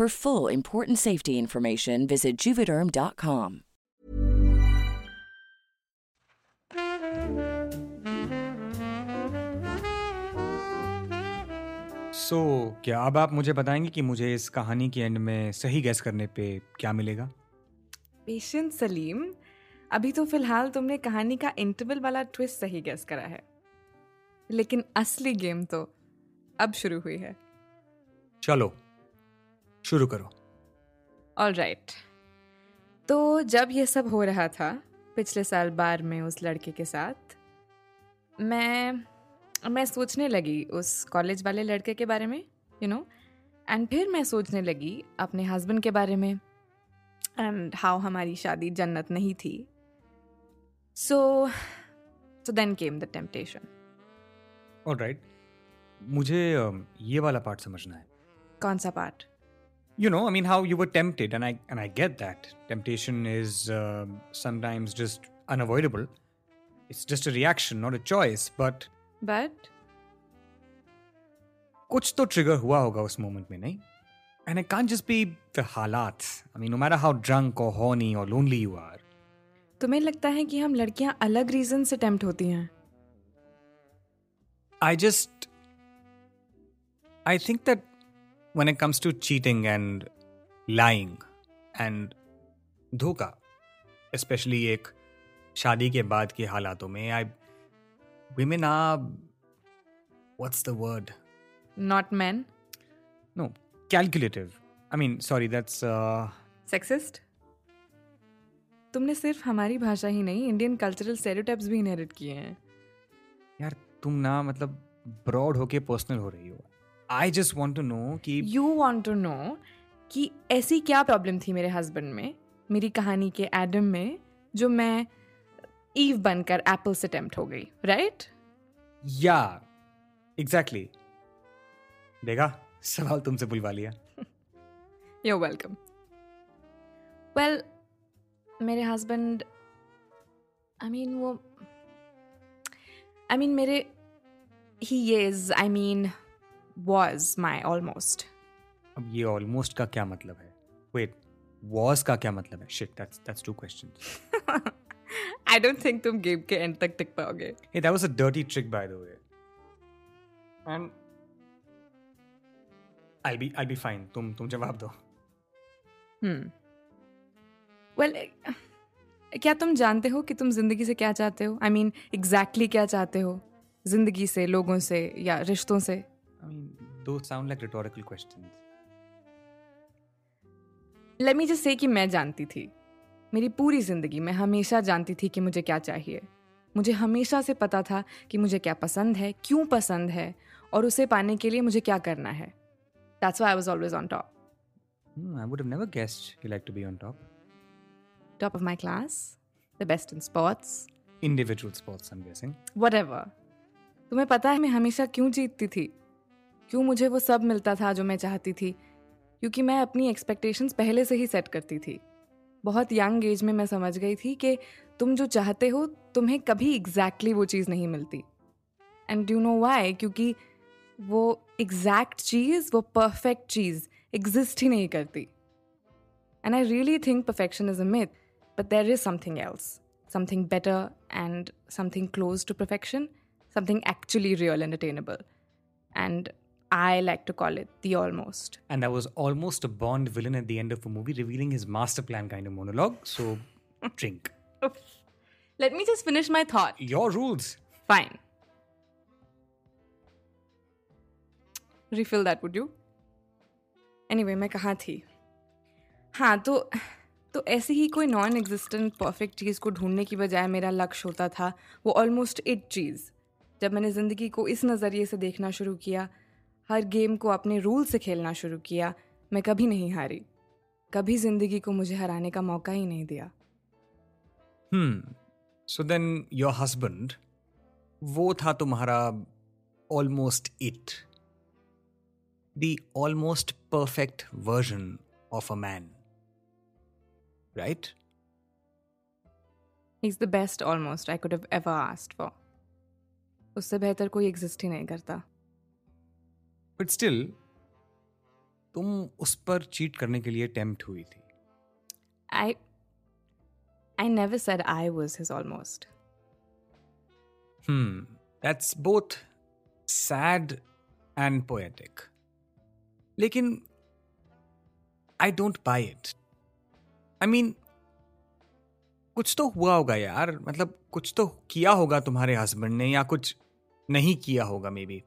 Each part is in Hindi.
For full important safety information, visit juvederm.com. So so, क्या अब आप मुझे बताएँगे कि मुझे इस कहानी के एंड में सही गैस करने पे क्या मिलेगा? पेशेंट सलीम अभी तो फ़िलहाल तुमने कहानी का इंटरवल वाला ट्विस्ट सही गैस करा है। लेकिन असली गेम तो अब शुरू हुई है। चलो शुरू करो। ऑल राइट तो जब ये सब हो रहा था पिछले साल बार में उस लड़के के साथ मैं मैं सोचने लगी उस कॉलेज वाले लड़के के बारे में यू नो एंड फिर मैं सोचने लगी अपने हस्बैंड के बारे में एंड हाउ हमारी शादी जन्नत नहीं थी। So so then came the temptation alright मुझे ये वाला पार्ट समझना है। कौन सा part you know i mean how you were tempted and i and i get that temptation is um sometimes just unavoidable it's just a reaction not a choice but but कुछ तो ट्रिगर हुआ होगा उस मोमेंट में नहीं and it can't just be the हालात i mean no matter how drunk or horny or lonely you are तुम्हें लगता है कि हम लड़कियां अलग रीजन से टेम्प्ट होती हैं i just i think that When it comes to cheating and lying and धोखा especially एक शादी के बाद के हालातों में आई women are what's the word not man no calculative i mean sorry that's uh sexist तुमने सिर्फ़ हमारी भाषा ही नहीं इंडियन कल्चरल स्टेरियोटाइप्स भी इनहेरिट किए हैं यार तुम ना मतलब ब्रॉड होके पर्सनल हो रही हो I just want to know कि यू वांट टू नो कि ऐसी क्या प्रॉब्लम थी मेरे हस्बैंड में मेरी कहानी के एडम में जो मैं ईव बनकर एप्पल से टेम्प्ट हो गई राइट या एग्जैक्टली देखा? सवाल तुमसे बुलवा लिया। यू वेलकम वेल मेरे हस्बैंड आई मीन वो आई मीन मेरे ही is I mean was my almost अब ये ऑलमोस्ट का क्या मतलब है? वेट वॉज़ का क्या मतलब है? Shit that's that's two questions I don't think तुम गेम के एंड तक टिक पाओगे। Hey, that was a dirty trick, by the way. And I'll be I'll be fine. तुम तुम जवाब दो. हम्म वेल क्या तुम जानते हो कि तुम ज़िंदगी से क्या चाहते हो? आई मीन एग्जैक्टली क्या चाहते हो? ज़िंदगी से लोगों से या रिश्तों से? I mean, those sound like rhetorical questions. Let me just say कि मैं जानती थी। मेरी पूरी ज़िंदगी मैं हमेशा जानती थी कि मुझे क्या चाहिए। मुझे हमेशा से पता था कि मुझे क्या पसंद है क्यों पसंद है और उसे पाने के लिए मुझे क्या करना है। That's why I was always on top Hmm, I would have never guessed you like to be on top. Top of my class the best in sports Individual sports, I'm guessing. whatever. तुम्हें पता है मैं हमेशा क्यों जीतती थी? क्यों मुझे वो सब मिलता था जो मैं चाहती थी? क्योंकि मैं अपनी एक्सपेक्टेशंस पहले से ही सेट करती थी। बहुत यंग एज में मैं समझ गई थी कि तुम जो चाहते हो, तुम्हें कभी एग्जैक्टली exactly वो चीज़ नहीं मिलती। एंड यू नो वाई क्योंकि वो एग्जैक्ट चीज़, वो परफेक्ट चीज़ एग्जिस्ट ही नहीं करती। And I really think perfection is अथ but there is something else something better and something close to perfection something actually real and attainable and I like to call it the almost. And that was almost a Bond villain at the end of a movie revealing his master plan kind of monologue. So, drink. Let me just finish my thought. Your rules. Fine. Refill that, would you? Anyway, मैं कहाँ थी हाँ तो तो ऐसे ही कोई नॉन एग्जिस्टेंट परफेक्ट चीज़ को ढूंढने की बजाय मेरा लक्ष्य होता था वो ऑलमोस्ट इट चीज़ जब मैंने ज़िंदगी को इस नज़रिए से देखना शुरू किया हर गेम को अपने रूल से खेलना शुरू किया। मैं कभी नहीं हारी। कभी ज़िंदगी को मुझे हराने का मौका ही नहीं दिया। Hmm so then your husband वो था तुम्हारा almost it almost perfect version of a man right is the best almost I could have ever asked for उससे बेहतर कोई एग्जिस्ट ही नहीं करता। बट स्टिल तुम उस पर चीट करने के लिए अटेम्प्ट हुई थी। I I never said I was his almost hmm that's both sad and poetic लेकिन I don't buy it I mean कुछ तो हुआ होगा यार मतलब कुछ तो किया होगा तुम्हारे हस्बैंड ने या कुछ नहीं किया होगा maybe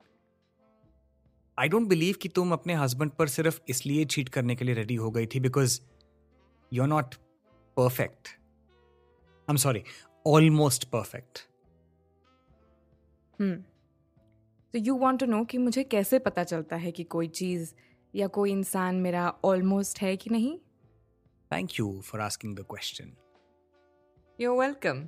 I don't believe कि तुम अपने हस्बैंड पर सिर्फ़ इसलिए चीट करने के लिए रेडी हो गई थी because you are not perfect I am sorry almost perfect तो यू वांट टू नो कि मुझे कैसे पता चलता है कि कोई चीज़ या कोई इंसान मेरा ऑलमोस्ट है कि नहीं? Thank you for asking the question you welcome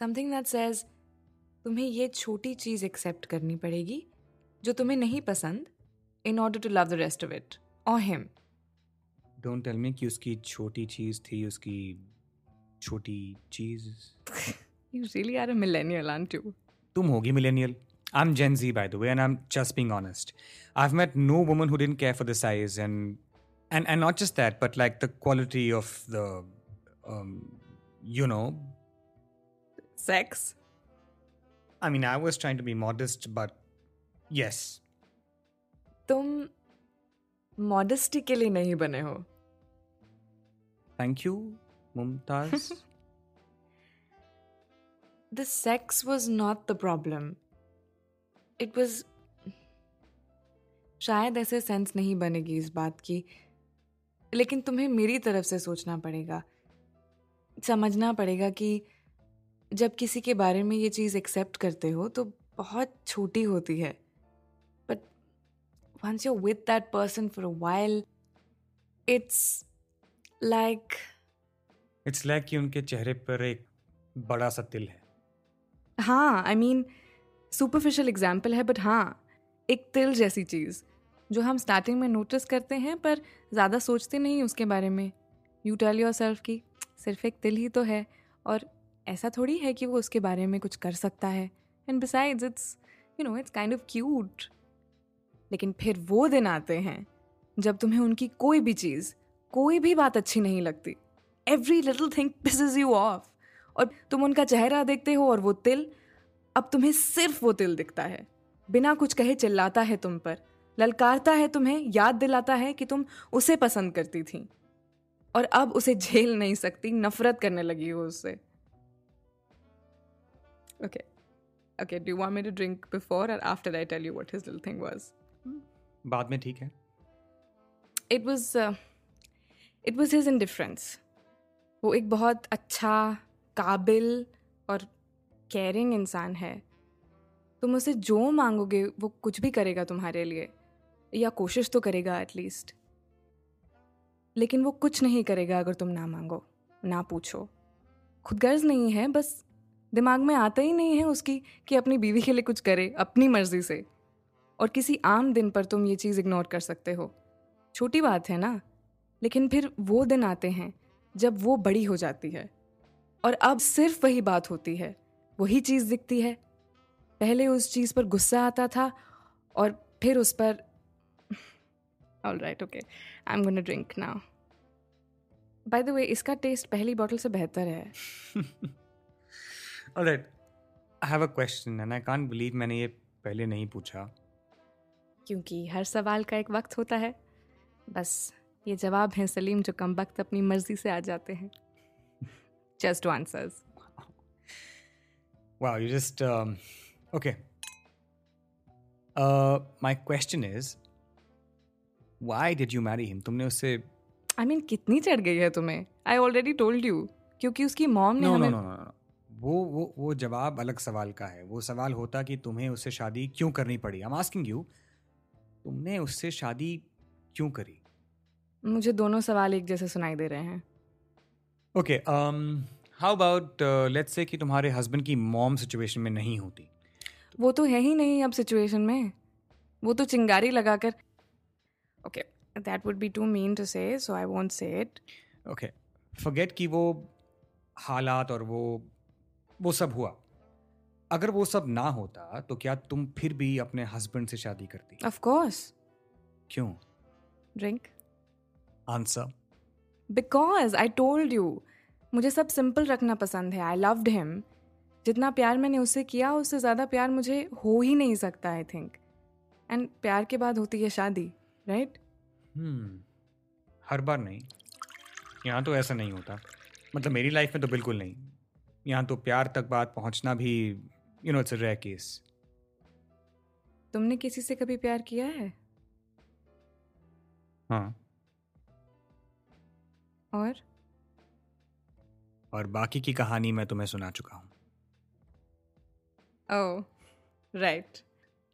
something that says तुम्हें ये छोटी चीज़ एक्सेप्ट करनी पड़ेगी जो तुम्हें नहीं पसंद in order to love the rest of it और हिम डोंट टेल मी कि उसकी छोटी चीज थी उसकी छोटी चीज you really are a millennial aren't you तुम होगी millennial. I'm Gen Z, by the way, and I'm just being honest. I've met no woman who didn't care for the size, and and and not just that, but like the quality of the, um, you know. sex? I mean, I was trying to be modest, but yes. तुम मॉडेस्टी के लिए नहीं बने हो। Thank you Mumtaz the sex was not the problem it was शायद ऐसे सेंस नहीं बनेगी इस बात की। लेकिन तुम्हें मेरी तरफ़ से सोचना पड़ेगा। समझना पड़ेगा कि जब किसी के बारे में ये चीज़ एक्सेप्ट करते हो तो बहुत छोटी होती है। But once you with that person for a while it's like it's like कि उनके चेहरे पर एक बड़ा सा तिल है। हाँ आई मीन सुपरफिशियल एग्ज़ाम्पल है बट हाँ एक तिल जैसी चीज़ जो हम स्टार्टिंग में नोटिस करते हैं पर ज़्यादा सोचते नहीं उसके बारे में। यू टेल योर सेल्फ की सिर्फ़ एक तिल ही तो है और ऐसा थोड़ी है कि वो उसके बारे में कुछ कर सकता है। And besides it's you know it's kind of cute लेकिन फिर वो दिन आते हैं, जब तुम्हें उनकी कोई भी चीज़, कोई भी बात अच्छी नहीं लगती। Every little thing pisses you off और तुम उनका चेहरा देखते हो और वो तिल, अब तुम्हें सिर्फ़ वो तिल दिखता है। बिना कुछ कहे चिल्लाता है तुम पर। ललकारता है तुम्हें, याद दिलाता है कि तुम उसे पसंद करती थी। और अब उसे झेल नहीं सकती, नफरत करने लगी हो उससे okay okay do want me to drink before और after I tell you what his little thing was बाद में ठीक है। It was it was his indifference वो एक बहुत अच्छा काबिल और केयरिंग इंसान है। तुम उसे जो मांगोगे वो कुछ भी करेगा तुम्हारे लिए या कोशिश तो करेगा एटलीस्ट लेकिन वो कुछ नहीं करेगा अगर तुम ना मांगो ना पूछो। खुद गर्ज नहीं है बस दिमाग में आता ही नहीं है उसकी कि अपनी बीवी के लिए कुछ करे, अपनी मर्ज़ी से। और किसी आम दिन पर तुम ये चीज़ इग्नोर कर सकते हो। छोटी बात है ना? लेकिन फिर वो दिन आते हैं, जब वो बड़ी हो जाती है। और अब सिर्फ़ वही बात होती है, वही चीज़ दिखती है। पहले उस चीज़ पर गुस्सा आता था और फिर उस पर all right okay I am gonna drink now by the way इसका टेस्ट पहली बॉटल से बेहतर है। Alright I have a question and I can't believe मैंने ये पहले नहीं पूछा। क्योंकि हर सवाल का एक वक्त होता है। बस ये जवाब है सलीम जो कम वक्त अपनी मर्ज़ी से आ जाते हैं। Just answers Wow, you just um, okay. Uh, my question is, why did you marry तुमने उससे आई I मीन mean, कितनी चढ़ गई है तुम्हें? आई ऑलरेडी टोल्ड यू क्योंकि उसकी मॉम ने नो हमें नो नो वो वो वो जवाब अलग सवाल का है। वो सवाल होता कि तुम्हें उससे शादी क्यों करनी पड़ी? आई एम आस्किंग यू तुमने उससे शादी क्यों करी? मुझे दोनों सवाल एक जैसे सुनाई दे रहे हैं। Okay how about let's say कि तुम्हारे हस्बैंड की मॉम सिचुएशन में नहीं होती। वो तो है ही नहीं अब सिचुएशन में। वो तो चिंगारी लगाकर। Okay that would be too mean to say so I won't say it okay forget कि वो हालात और वो वो सब हुआ। अगर वो सब ना होता तो क्या तुम फिर भी अपने हस्बैंड से शादी करती? ऑफ़ कोर्स क्यों? Drink answer because I told you मुझे सब सिंपल रखना पसंद है। आई लव्ड हिम जितना प्यार मैंने उससे किया उससे ज़्यादा प्यार मुझे हो ही नहीं सकता आई थिंक एंड प्यार के बाद होती है शादी राइट हम्म हर बार नहीं। यहाँ तो ऐसा नहीं होता। मतलब मेरी लाइफ में तो बिल्कुल नहीं। यहाँ तो प्यार तक बात पहुँचना भी you know it's rare case तुमने किसी से कभी प्यार किया है? हाँ। और? और बाकी की कहानी मैं तुम्हें सुना चुका हूँ। Oh, right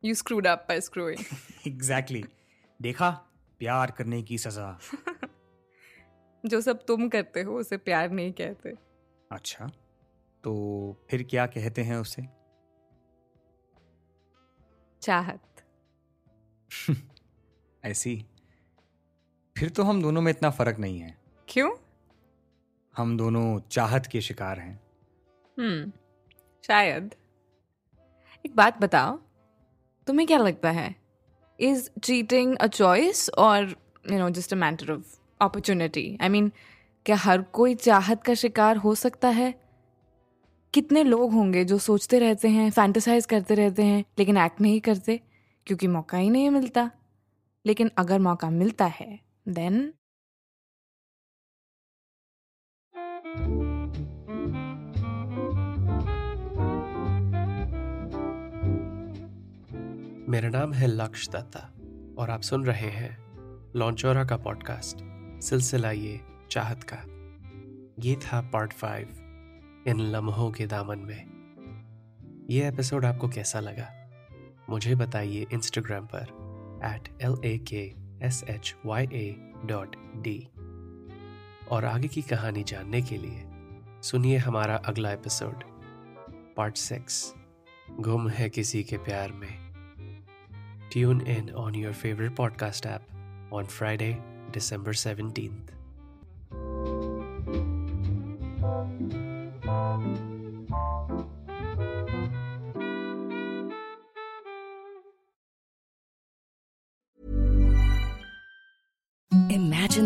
you screwed up by screwing. Exactly देखा? प्यार करने की सजा। जो सब तुम करते हो उसे प्यार नहीं कहते। अच्छा। तो फिर क्या कहते हैं उसे? चाहत। ऐसी। फिर तो हम दोनों में इतना फ़र्क नहीं है। क्यों? हम दोनों चाहत के शिकार हैं। हम्म शायद। एक बात बताओ तुम्हें क्या लगता है? इज़ चीटिंग अ चॉइस और you know just a matter of opportunity I mean क्या हर कोई चाहत का शिकार हो सकता है? कितने लोग होंगे जो सोचते रहते हैं फैंटिसाइज करते रहते हैं, लेकिन एक्ट नहीं करते, क्योंकि मौका ही नहीं मिलता। लेकिन अगर मौका मिलता है देन मेरा नाम है लक्ष दत्ता और आप सुन रहे हैं लॉन्चोरा का पॉडकास्ट सिलसिला ये चाहत का। ये था पार्ट फाइव इन लम्हों के दामन में। ये एपिसोड आपको कैसा लगा? मुझे बताइए इंस्टाग्राम पर at L A K S H Y A dot D और आगे की कहानी जानने के लिए, सुनिए हमारा अगला एपिसोड पार्ट सिक्स गुम है किसी के प्यार में। Tune in on your favourite podcast app on Friday December seventeenth